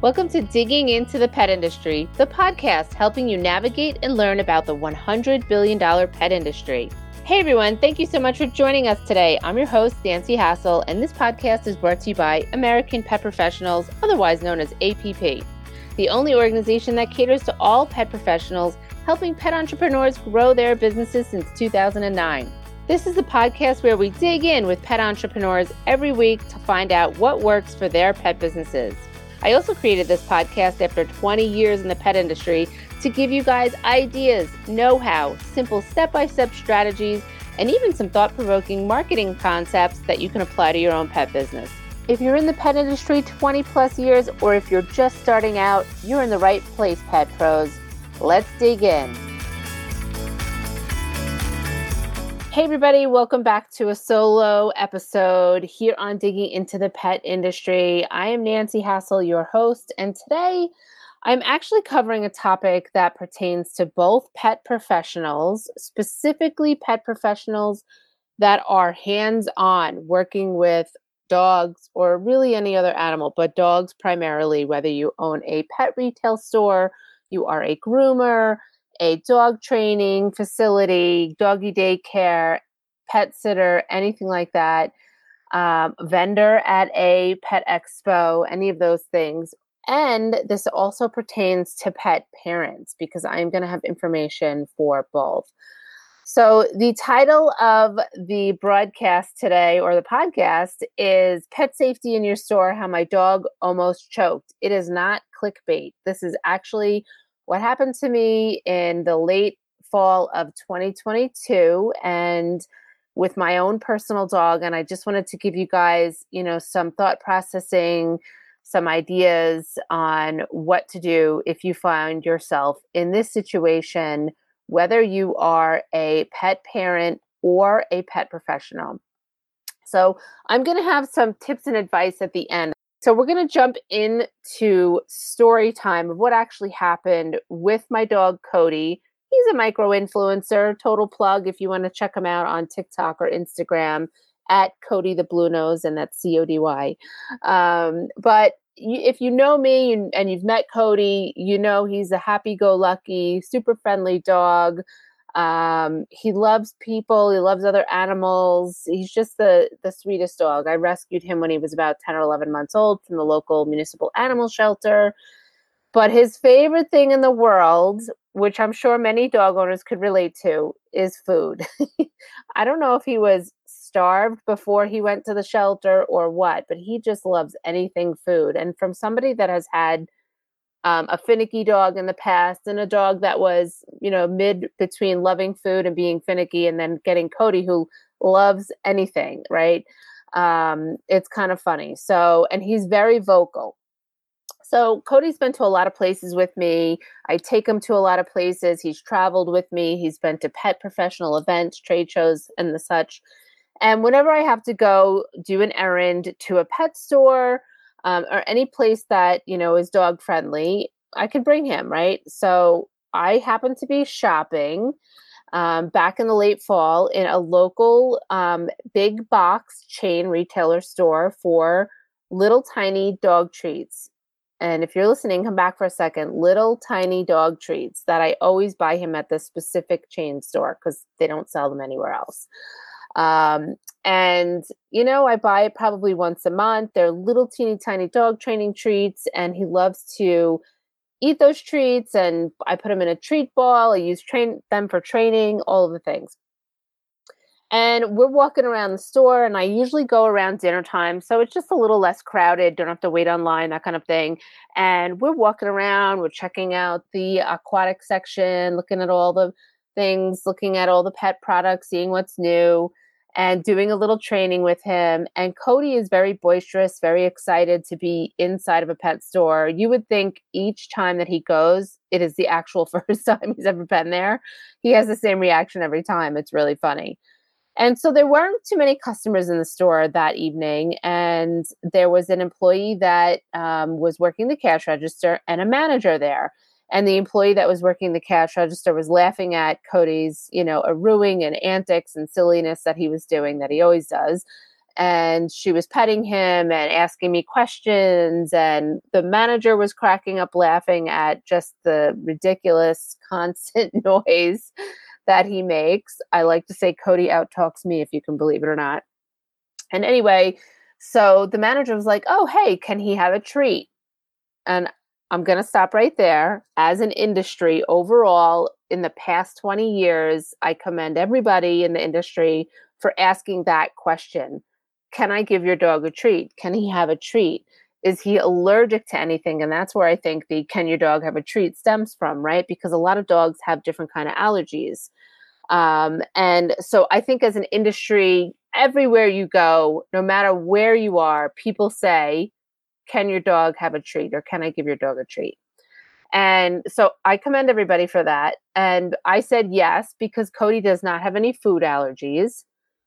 Welcome to Digging into the Pet Industry, the podcast helping you navigate and learn about the $100 billion pet industry. Hey everyone, thank you so much for joining us today. I'm your host, Nancy Hassel, and this podcast is brought to you by American Pet Professionals, otherwise known as APP, the only organization that caters to all pet professionals, helping pet entrepreneurs grow their businesses since 2009. This is the podcast where we dig in with pet entrepreneurs every week to find out what works for their pet businesses. I also created this podcast after 20 years in the pet industry to give you guys ideas, know how, simple step by step strategies, and even some thought provoking marketing concepts that you can apply to your own pet business. If you're in the pet industry 20 plus years, or if you're just starting out, you're in the right place, Pet Pros. Let's dig in. Hey, everybody, welcome back to a solo episode here on Digging into the Pet Industry. I am Nancy Hassel, your host, and today I'm actually covering a topic that pertains to both pet professionals, specifically pet professionals that are hands on working with dogs or really any other animal, but dogs primarily, whether you own a pet retail store, you are a groomer, a dog training facility, doggy daycare, pet sitter, anything like that, um, vendor at a pet expo, any of those things. And this also pertains to pet parents because I'm going to have information for both. So, the title of the broadcast today or the podcast is Pet Safety in Your Store How My Dog Almost Choked. It is not clickbait. This is actually what happened to me in the late fall of 2022 and with my own personal dog and I just wanted to give you guys, you know, some thought processing, some ideas on what to do if you find yourself in this situation whether you are a pet parent or a pet professional. So, I'm going to have some tips and advice at the end. So we're going to jump into story time of what actually happened with my dog Cody. He's a micro influencer, total plug if you want to check him out on TikTok or Instagram at Cody the Blue Nose, and that's C O D Y. Um, but you, if you know me and you've met Cody, you know he's a happy go lucky, super friendly dog. Um, he loves people. He loves other animals. He's just the the sweetest dog. I rescued him when he was about ten or eleven months old from the local municipal animal shelter. But his favorite thing in the world, which I'm sure many dog owners could relate to, is food. I don't know if he was starved before he went to the shelter or what, but he just loves anything food. And from somebody that has had um, a finicky dog in the past and a dog that was, you know, mid between loving food and being finicky, and then getting Cody who loves anything, right? Um, it's kind of funny. So, and he's very vocal. So, Cody's been to a lot of places with me. I take him to a lot of places. He's traveled with me. He's been to pet professional events, trade shows, and the such. And whenever I have to go do an errand to a pet store, um, or any place that you know is dog friendly, I could bring him. Right. So I happened to be shopping um, back in the late fall in a local um, big box chain retailer store for little tiny dog treats. And if you're listening, come back for a second. Little tiny dog treats that I always buy him at this specific chain store because they don't sell them anywhere else. Um, and, you know, I buy it probably once a month. They're little teeny tiny dog training treats, and he loves to eat those treats. And I put them in a treat ball. I use train them for training, all of the things. And we're walking around the store, and I usually go around dinner time. So it's just a little less crowded, don't have to wait online, that kind of thing. And we're walking around, we're checking out the aquatic section, looking at all the things, looking at all the pet products, seeing what's new and doing a little training with him. And Cody is very boisterous, very excited to be inside of a pet store. You would think each time that he goes, it is the actual first time he's ever been there. He has the same reaction every time. It's really funny. And so there weren't too many customers in the store that evening. And there was an employee that um, was working the cash register and a manager there and the employee that was working the cash register was laughing at Cody's, you know, arooing and antics and silliness that he was doing that he always does. and she was petting him and asking me questions and the manager was cracking up laughing at just the ridiculous constant noise that he makes. I like to say cody outtalks me if you can believe it or not. And anyway so the manager was like oh hey can he have a treat? And i'm going to stop right there as an industry overall in the past 20 years i commend everybody in the industry for asking that question can I give your dog a treat? Can he have a treat? Is he allergic to anything? And that's where I think the can your dog have a treat stems from, right? Because a lot of dogs have different kind of allergies. Um, and so I think as an industry, everywhere you go, no matter where you are, people say, can your dog have a treat or can I give your dog a treat? And so I commend everybody for that. And I said yes because Cody does not have any food allergies.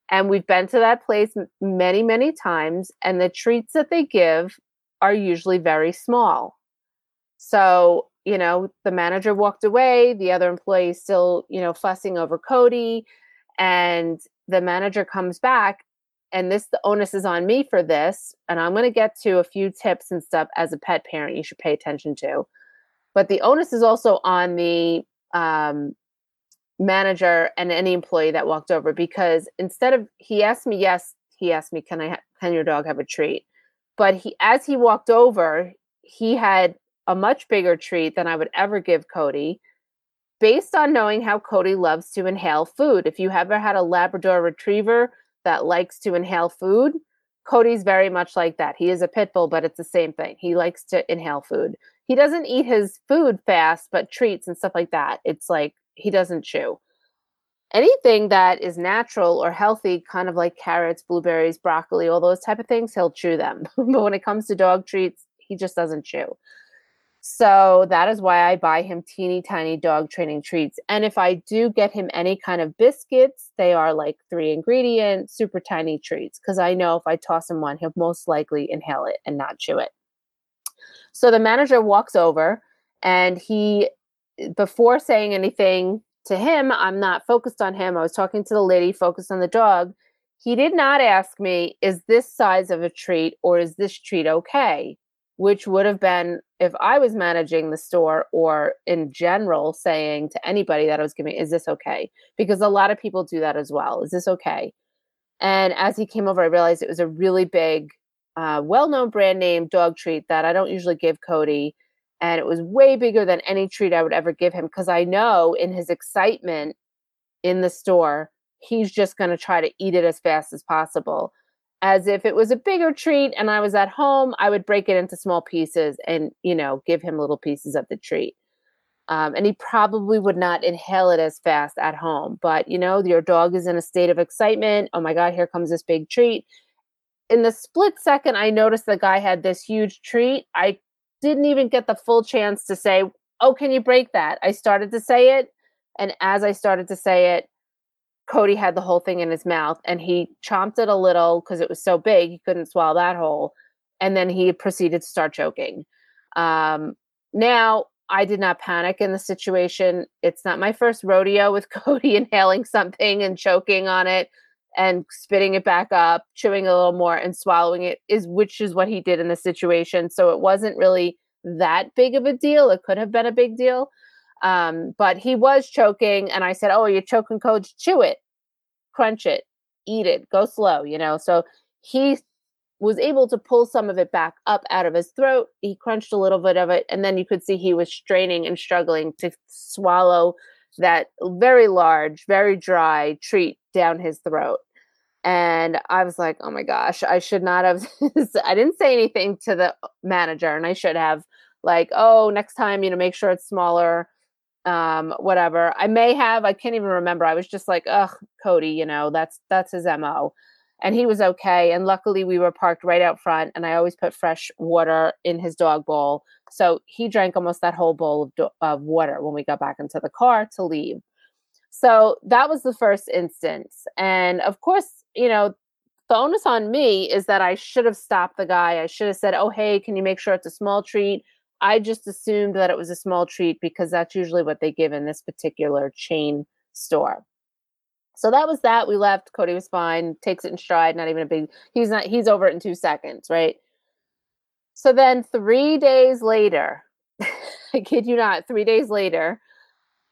And we've been to that place many, many times, and the treats that they give are usually very small. So, you know, the manager walked away, the other employee still, you know, fussing over Cody, and the manager comes back, and this the onus is on me for this. And I'm going to get to a few tips and stuff as a pet parent you should pay attention to. But the onus is also on the um, manager and any employee that walked over because instead of he asked me yes he asked me can i ha- can your dog have a treat but he as he walked over he had a much bigger treat than i would ever give cody based on knowing how cody loves to inhale food if you ever had a labrador retriever that likes to inhale food cody's very much like that he is a pit bull but it's the same thing he likes to inhale food he doesn't eat his food fast but treats and stuff like that it's like he doesn't chew. Anything that is natural or healthy, kind of like carrots, blueberries, broccoli, all those type of things, he'll chew them. but when it comes to dog treats, he just doesn't chew. So that is why I buy him teeny tiny dog training treats. And if I do get him any kind of biscuits, they are like three ingredient, super tiny treats. Because I know if I toss him one, he'll most likely inhale it and not chew it. So the manager walks over and he before saying anything to him, I'm not focused on him. I was talking to the lady, focused on the dog. He did not ask me, is this size of a treat or is this treat okay? Which would have been if I was managing the store or in general saying to anybody that I was giving, is this okay? Because a lot of people do that as well. Is this okay? And as he came over, I realized it was a really big, uh, well known brand name dog treat that I don't usually give Cody and it was way bigger than any treat I would ever give him because I know in his excitement in the store, he's just going to try to eat it as fast as possible. As if it was a bigger treat and I was at home, I would break it into small pieces and, you know, give him little pieces of the treat. Um, and he probably would not inhale it as fast at home. But, you know, your dog is in a state of excitement. Oh my God, here comes this big treat. In the split second, I noticed the guy had this huge treat. I didn't even get the full chance to say, Oh, can you break that? I started to say it. And as I started to say it, Cody had the whole thing in his mouth and he chomped it a little because it was so big, he couldn't swallow that whole. And then he proceeded to start choking. Um, now, I did not panic in the situation. It's not my first rodeo with Cody inhaling something and choking on it and spitting it back up, chewing a little more and swallowing it is which is what he did in the situation. So it wasn't really that big of a deal. It could have been a big deal. Um, but he was choking and I said, Oh, you're choking coach, chew it, crunch it, eat it, go slow, you know. So he was able to pull some of it back up out of his throat. He crunched a little bit of it, and then you could see he was straining and struggling to swallow that very large, very dry treat down his throat. And I was like, oh my gosh, I should not have. I didn't say anything to the manager, and I should have, like, oh, next time, you know, make sure it's smaller, um, whatever. I may have, I can't even remember. I was just like, ugh, Cody, you know, that's that's his MO. And he was okay. And luckily, we were parked right out front, and I always put fresh water in his dog bowl. So he drank almost that whole bowl of, do- of water when we got back into the car to leave. So that was the first instance. And of course, you know, the onus on me is that I should have stopped the guy. I should have said, Oh, hey, can you make sure it's a small treat? I just assumed that it was a small treat because that's usually what they give in this particular chain store. So that was that. We left. Cody was fine, takes it in stride, not even a big he's not he's over it in two seconds, right? So then three days later, I kid you not, three days later,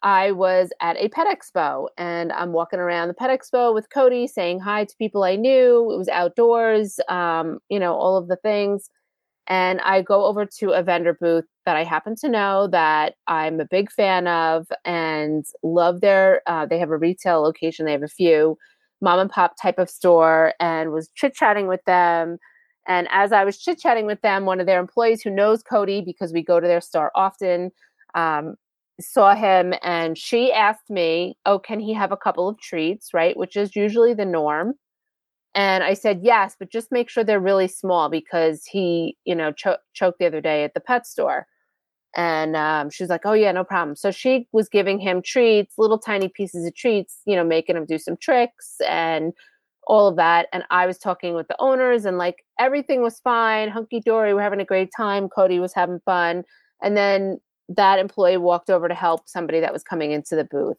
I was at a pet expo and I'm walking around the pet expo with Cody saying hi to people I knew. It was outdoors, um, you know, all of the things. And I go over to a vendor booth that I happen to know that I'm a big fan of and love their, uh, they have a retail location, they have a few mom and pop type of store, and was chit chatting with them. And as I was chit chatting with them, one of their employees who knows Cody because we go to their store often, um, saw him and she asked me, Oh, can he have a couple of treats? Right. Which is usually the norm. And I said, Yes, but just make sure they're really small because he, you know, cho- choked the other day at the pet store. And um, she was like, Oh, yeah, no problem. So she was giving him treats, little tiny pieces of treats, you know, making him do some tricks and all of that. And I was talking with the owners and like everything was fine, hunky dory. We're having a great time. Cody was having fun. And then that employee walked over to help somebody that was coming into the booth.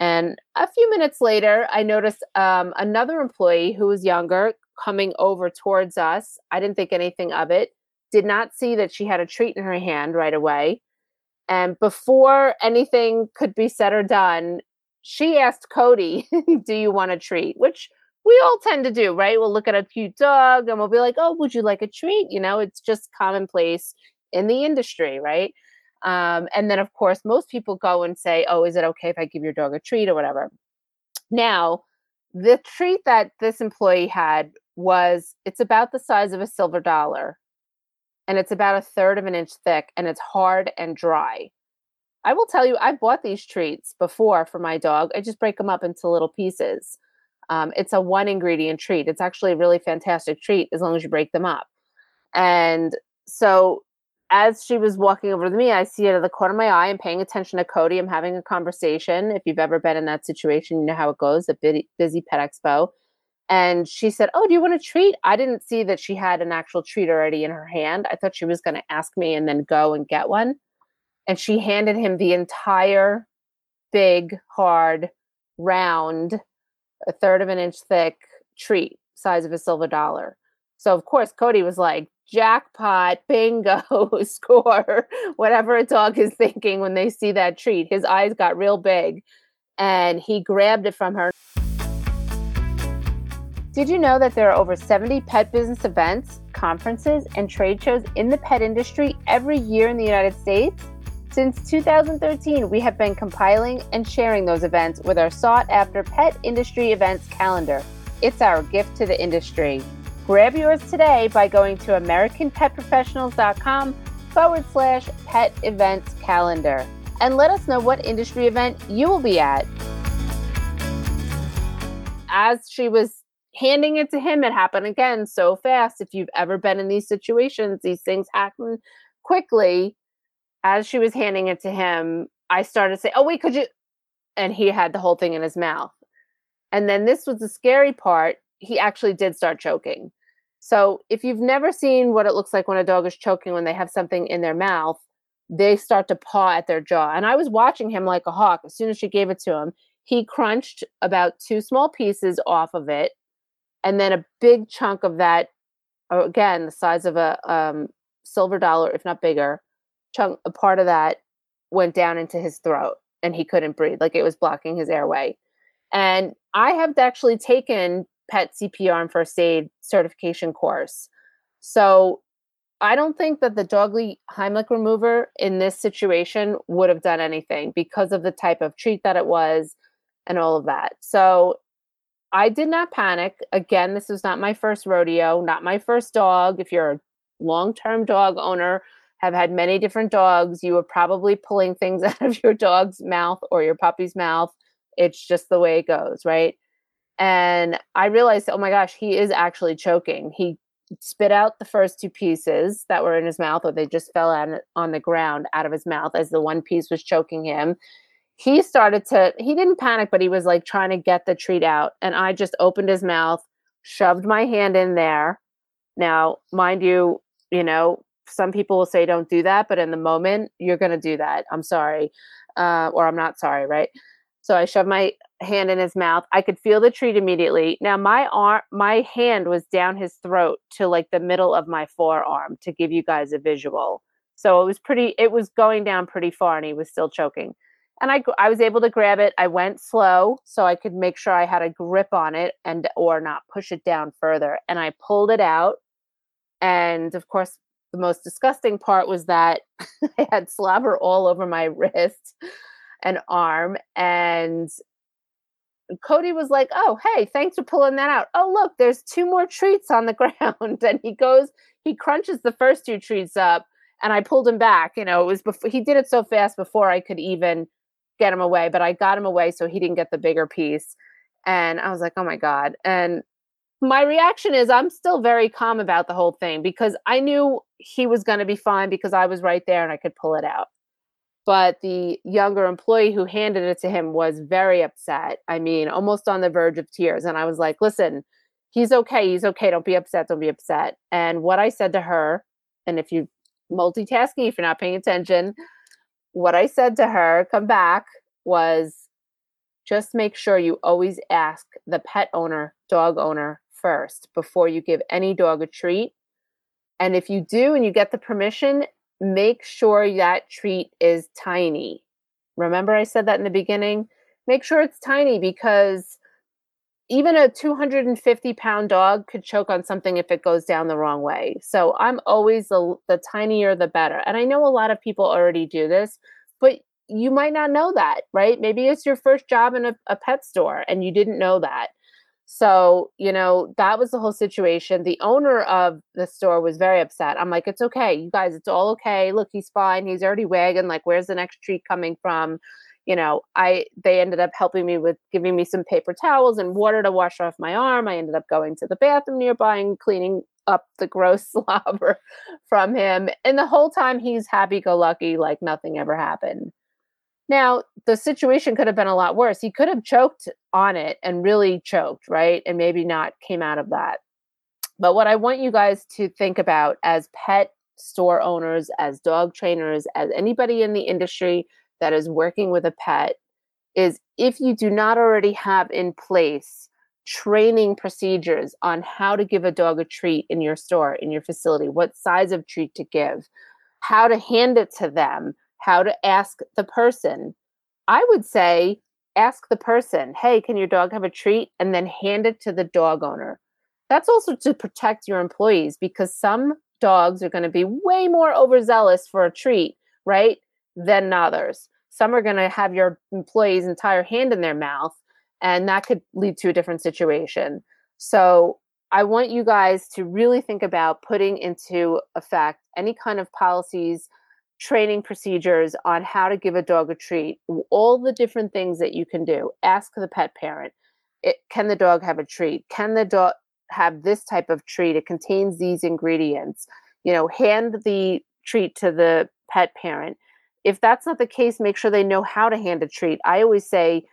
And a few minutes later, I noticed um, another employee who was younger coming over towards us. I didn't think anything of it, did not see that she had a treat in her hand right away. And before anything could be said or done, she asked Cody, Do you want a treat? Which we all tend to do, right? We'll look at a cute dog and we'll be like, Oh, would you like a treat? You know, it's just commonplace in the industry, right? Um, and then, of course, most people go and say, Oh, is it okay if I give your dog a treat or whatever? Now, the treat that this employee had was it's about the size of a silver dollar and it's about a third of an inch thick and it's hard and dry. I will tell you, I've bought these treats before for my dog. I just break them up into little pieces. Um, it's a one ingredient treat. It's actually a really fantastic treat as long as you break them up. And so as she was walking over to me, I see it at the corner of my eye. I'm paying attention to Cody. I'm having a conversation. If you've ever been in that situation, you know how it goes at busy pet expo. And she said, Oh, do you want a treat? I didn't see that she had an actual treat already in her hand. I thought she was going to ask me and then go and get one. And she handed him the entire big, hard, round, a third of an inch thick treat, size of a silver dollar. So, of course, Cody was like, jackpot, bingo, score, whatever a dog is thinking when they see that treat. His eyes got real big and he grabbed it from her. Did you know that there are over 70 pet business events, conferences, and trade shows in the pet industry every year in the United States? Since 2013, we have been compiling and sharing those events with our sought after pet industry events calendar. It's our gift to the industry. Grab yours today by going to AmericanPetProfessionals.com forward slash pet events calendar and let us know what industry event you will be at. As she was handing it to him, it happened again so fast. If you've ever been in these situations, these things happen quickly. As she was handing it to him, I started to say, Oh, wait, could you? And he had the whole thing in his mouth. And then this was the scary part he actually did start choking. So if you've never seen what it looks like when a dog is choking when they have something in their mouth, they start to paw at their jaw. And I was watching him like a hawk. As soon as she gave it to him, he crunched about two small pieces off of it. And then a big chunk of that, uh, again, the size of a um, silver dollar, if not bigger, chunk, a part of that went down into his throat and he couldn't breathe. Like it was blocking his airway. And I have actually taken pet CPR and first aid certification course. So I don't think that the dogly Heimlich maneuver in this situation would have done anything because of the type of treat that it was and all of that. So I did not panic. Again, this was not my first rodeo, not my first dog. If you're a long term dog owner, have had many different dogs, you were probably pulling things out of your dog's mouth or your puppy's mouth. It's just the way it goes, right? And I realized, oh my gosh, he is actually choking. He spit out the first two pieces that were in his mouth, or they just fell out on the ground out of his mouth as the one piece was choking him. He started to, he didn't panic, but he was like trying to get the treat out. And I just opened his mouth, shoved my hand in there. Now, mind you, you know, some people will say don't do that, but in the moment, you're going to do that. I'm sorry. Uh, or I'm not sorry, right? So I shoved my hand in his mouth. I could feel the treat immediately. Now my arm my hand was down his throat to like the middle of my forearm to give you guys a visual. So it was pretty it was going down pretty far and he was still choking. And I I was able to grab it. I went slow so I could make sure I had a grip on it and or not push it down further. And I pulled it out. And of course the most disgusting part was that I had slobber all over my wrist and arm. And Cody was like, Oh, hey, thanks for pulling that out. Oh, look, there's two more treats on the ground. And he goes, he crunches the first two treats up. And I pulled him back. You know, it was before he did it so fast before I could even get him away, but I got him away so he didn't get the bigger piece. And I was like, oh my God. And my reaction is I'm still very calm about the whole thing because I knew he was going to be fine because I was right there and I could pull it out but the younger employee who handed it to him was very upset. I mean, almost on the verge of tears. And I was like, listen, he's okay. He's okay. Don't be upset. Don't be upset. And what I said to her, and if you multitasking, if you're not paying attention, what I said to her, come back, was just make sure you always ask the pet owner, dog owner first before you give any dog a treat. And if you do and you get the permission, make sure that treat is tiny. Remember, I said that in the beginning? Make sure it's tiny because even a 250 pound dog could choke on something if it goes down the wrong way. So I'm always the, the tinier the better. And I know a lot of people already do this, but you might not know that, right? Maybe it's your first job in a, a pet store and you didn't know that. So, you know, that was the whole situation. The owner of the store was very upset. I'm like, it's okay. You guys, it's all okay. Look, he's fine. He's already wagging. Like, where's the next treat coming from? You know, I they ended up helping me with giving me some paper towels and water to wash off my arm. I ended up going to the bathroom nearby and cleaning up the gross slobber from him. And the whole time he's happy go lucky, like nothing ever happened. Now, the situation could have been a lot worse. He could have choked on it and really choked, right? And maybe not came out of that. But what I want you guys to think about as pet store owners, as dog trainers, as anybody in the industry that is working with a pet is if you do not already have in place training procedures on how to give a dog a treat in your store, in your facility, what size of treat to give, how to hand it to them, how to ask the person. I would say ask the person, hey, can your dog have a treat? And then hand it to the dog owner. That's also to protect your employees because some dogs are going to be way more overzealous for a treat, right? Than others. Some are going to have your employee's entire hand in their mouth, and that could lead to a different situation. So I want you guys to really think about putting into effect any kind of policies training procedures on how to give a dog a treat, all the different things that you can do. Ask the pet parent, it, can the dog have a treat? Can the dog have this type of treat? It contains these ingredients. You know, hand the treat to the pet parent. If that's not the case, make sure they know how to hand a treat. I always say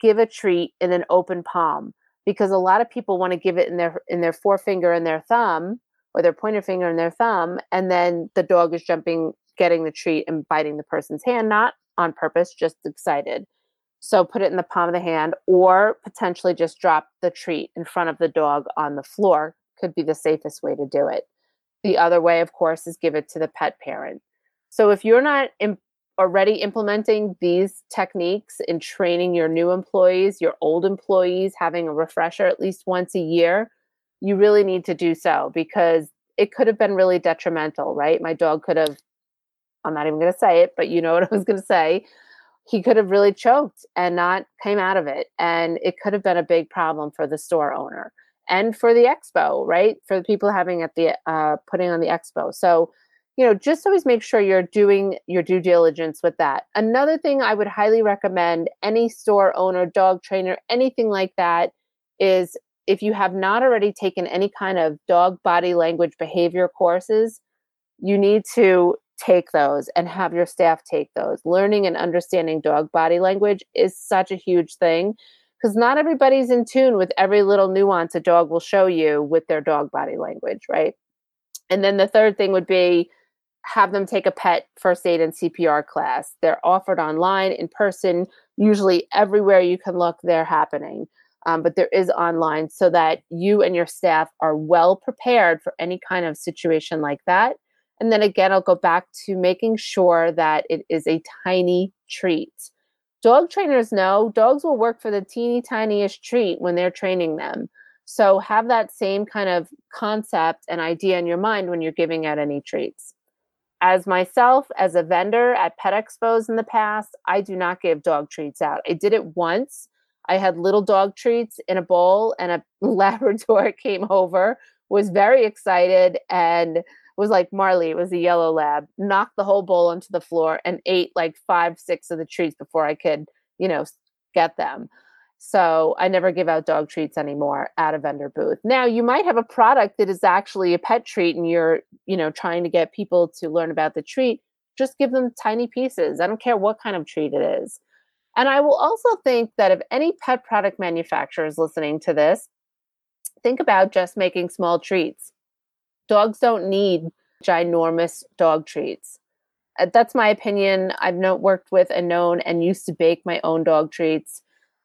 give a treat in an open palm because a lot of people want to give it in their in their forefinger and their thumb or their pointer finger and their thumb and then the dog is jumping getting the treat and biting the person's hand, not on purpose, just excited. So put it in the palm of the hand or potentially just drop the treat in front of the dog on the floor could be the safest way to do it. The other way, of course, is give it to the pet parent. So if you're not Im- already implementing these techniques in training your new employees, your old employees, having a refresher at least once a year, you really need to do so because it could have been really detrimental, right? My dog could have I'm not even going to say it, but you know what I was going to say. He could have really choked and not came out of it. And it could have been a big problem for the store owner and for the expo, right? For the people having at the, uh, putting on the expo. So, you know, just always make sure you're doing your due diligence with that. Another thing I would highly recommend any store owner, dog trainer, anything like that is if you have not already taken any kind of dog body language behavior courses, you need to take those and have your staff take those. Learning and understanding dog body language is such a huge thing because not everybody's in tune with every little nuance a dog will show you with their dog body language, right? And then the third thing would be have them take a pet first aid and CPR class. They're offered online, in person, usually everywhere you can look, they're happening. Um, but there is online so that you and your staff are well prepared for any kind of situation like that. And then again, I'll go back to making sure that it is a tiny treat. Dog trainers know dogs will work for the teeny tiniest treat when they're training them. So have that same kind of concept and idea in your mind when you're giving out any treats. As myself, as a vendor at pet expos in the past, I do not give dog treats out. I did it once. I had little dog treats in a bowl, and a Labrador came over, was very excited, and was like Marley, it was a yellow lab, knocked the whole bowl onto the floor and ate like five, six of the treats before I could, you know, get them. So I never give out dog treats anymore at a vendor booth. Now you might have a product that is actually a pet treat and you're, you know, trying to get people to learn about the treat. Just give them tiny pieces. I don't care what kind of treat it is. And I will also think that if any pet product manufacturer is listening to this, think about just making small treats dogs don't need ginormous dog treats. Uh, that's my opinion. I've worked with and known and used to bake my own dog treats.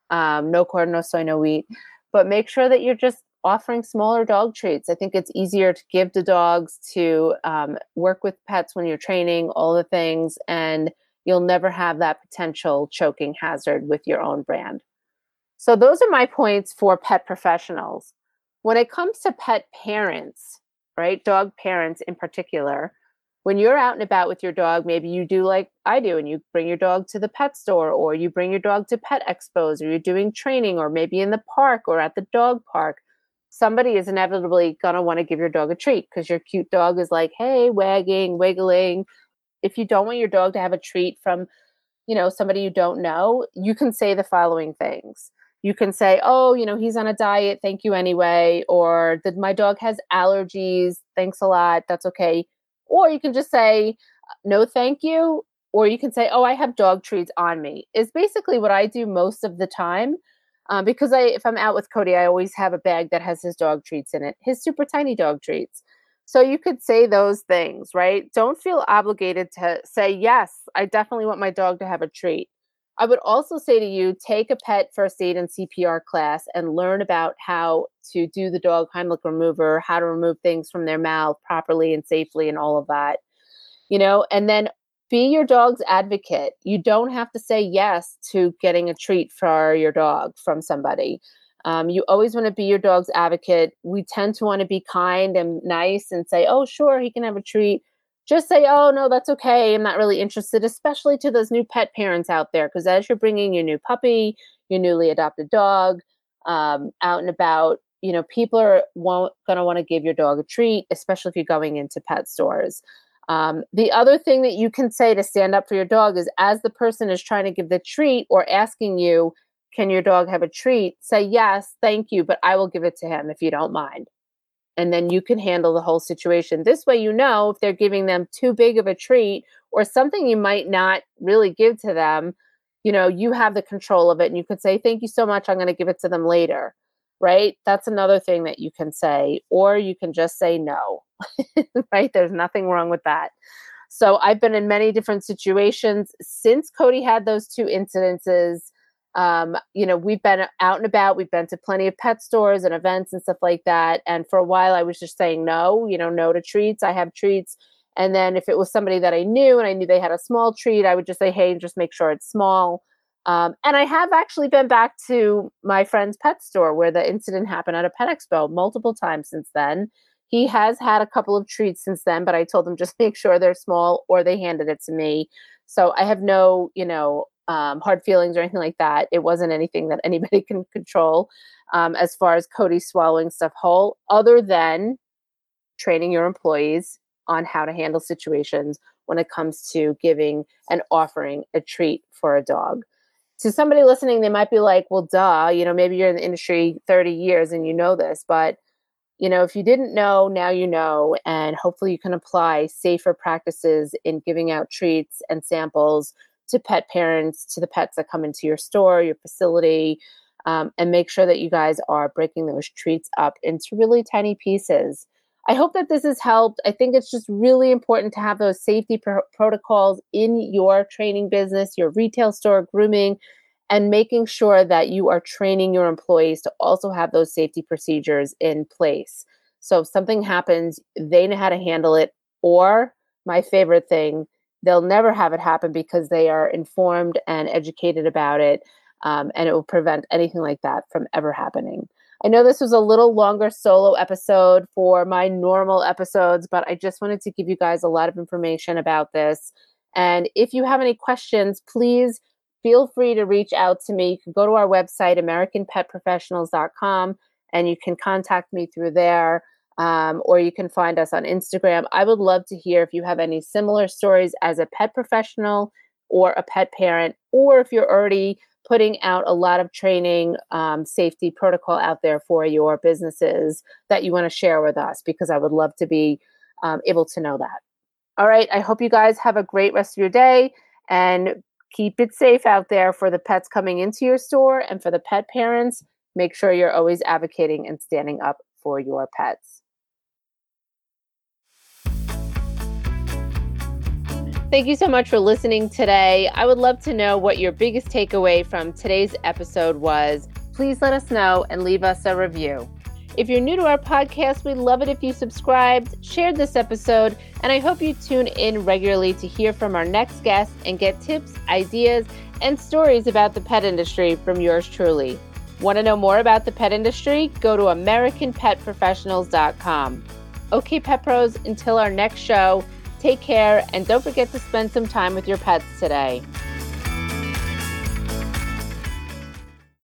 Um, no corn, no soy, no wheat. But make sure that you're just offering smaller dog treats. I think it's easier to give to dogs, to um, work with pets when you're training, all the things, and you'll never have that potential choking hazard with your own brand. So, those are my points for pet professionals. When it comes to pet parents, right? Dog parents in particular. When you're out and about with your dog, maybe you do like I do, and you bring your dog to the pet store, or you bring your dog to pet expos, or you're doing training, or maybe in the park or at the dog park. Somebody is inevitably going to want to give your dog a treat because your cute dog is like, hey, wagging, wiggling. If you don't want your dog to have a treat from, you know, somebody you don't know, you can say the following things you can say, oh, you know, he's on a diet. Thank you anyway. Or that my dog has allergies. Thanks a lot. That's okay. Or you can just say, no, thank you. Or you can say, oh, I have dog treats on me. Is basically what I do most of the time. Um, because I, if I'm out with Cody, I always have a bag that has his dog treats in it, his super tiny dog treats. So you could say those things, right? Don't feel obligated to say, yes, I definitely want my dog to have a treat. I would also say to you take a pet first aid and CPR class and learn about how to do the dog Heimlich maneuver, how to remove things from their mouth properly and safely, and all of that. You know, and then be your dog's advocate. You don't have to say yes to getting a treat for your dog from somebody. Um, you always want to be your dog's advocate. We tend to want to be kind and nice and say, oh, sure, he can have a treat just say, oh, no, that's okay. I'm not really interested, especially to those new pet parents out there. Because as you're bringing your new puppy, your newly adopted dog um, out and about, you know, people are going to want to give your dog a treat, especially if you're going into pet stores. Um, the other thing that you can say to stand up for your dog is as the person is trying to give the treat or asking you, can your dog have a treat? Say, yes, thank you, but I will give it to him if you don't mind and then you can handle the whole situation. This way, you know if they're giving them too big of a treat or something you might not really give to them, you know, you have the control of it and you could say, Thank you so much. I'm going to give it to them later. Right. That's another thing that you can say, or you can just say no. right. There's nothing wrong with that. So I've been in many different situations since Cody had those two incidences um, you know, we've been out and about. We've been to plenty of pet stores and events and stuff like that. And for a while, I was just saying no, you know, no to treats. I have treats. And then if it was somebody that I knew and I knew they had a small treat, I would just say, hey, just make sure it's small. Um, and I have actually been back to my friend's pet store where the incident happened at a pet expo multiple times since then. He has had a couple of treats since then, but I told him just make sure they're small or they handed it to me. So I have no, you know, um, hard feelings or anything like that. It wasn't anything that anybody can control um, as far as Cody swallowing stuff whole, other than training your employees on how to handle situations when it comes to giving and offering a treat for a dog. To somebody listening, they might be like, well, duh, you know, maybe you're in the industry 30 years and you know this, but you know, if you didn't know, now you know, and hopefully you can apply safer practices in giving out treats and samples to pet parents, to the pets that come into your store, your facility, um, and make sure that you guys are breaking those treats up into really tiny pieces. I hope that this has helped. I think it's just really important to have those safety protocols in your training business, your retail store, grooming, and making sure that you are training your employees to also have those safety procedures in place. So if something happens, they know how to handle it. Or my favorite thing, they'll never have it happen because they are informed and educated about it. Um, and it will prevent anything like that from ever happening. I know this was a little longer solo episode for my normal episodes, but I just wanted to give you guys a lot of information about this. And if you have any questions, please feel free to reach out to me. You can go to our website, AmericanPetProfessionals.com, and you can contact me through there. Um, or you can find us on Instagram. I would love to hear if you have any similar stories as a pet professional or a pet parent, or if you're already putting out a lot of training um, safety protocol out there for your businesses that you want to share with us because I would love to be um, able to know that. All right. I hope you guys have a great rest of your day and keep it safe out there for the pets coming into your store and for the pet parents. Make sure you're always advocating and standing up for your pets. Thank you so much for listening today. I would love to know what your biggest takeaway from today's episode was. Please let us know and leave us a review. If you're new to our podcast, we'd love it if you subscribed, shared this episode, and I hope you tune in regularly to hear from our next guest and get tips, ideas, and stories about the pet industry from yours truly. Want to know more about the pet industry? Go to AmericanPetProfessionals.com. Okay, Pet Pros, until our next show, Take care and don't forget to spend some time with your pets today.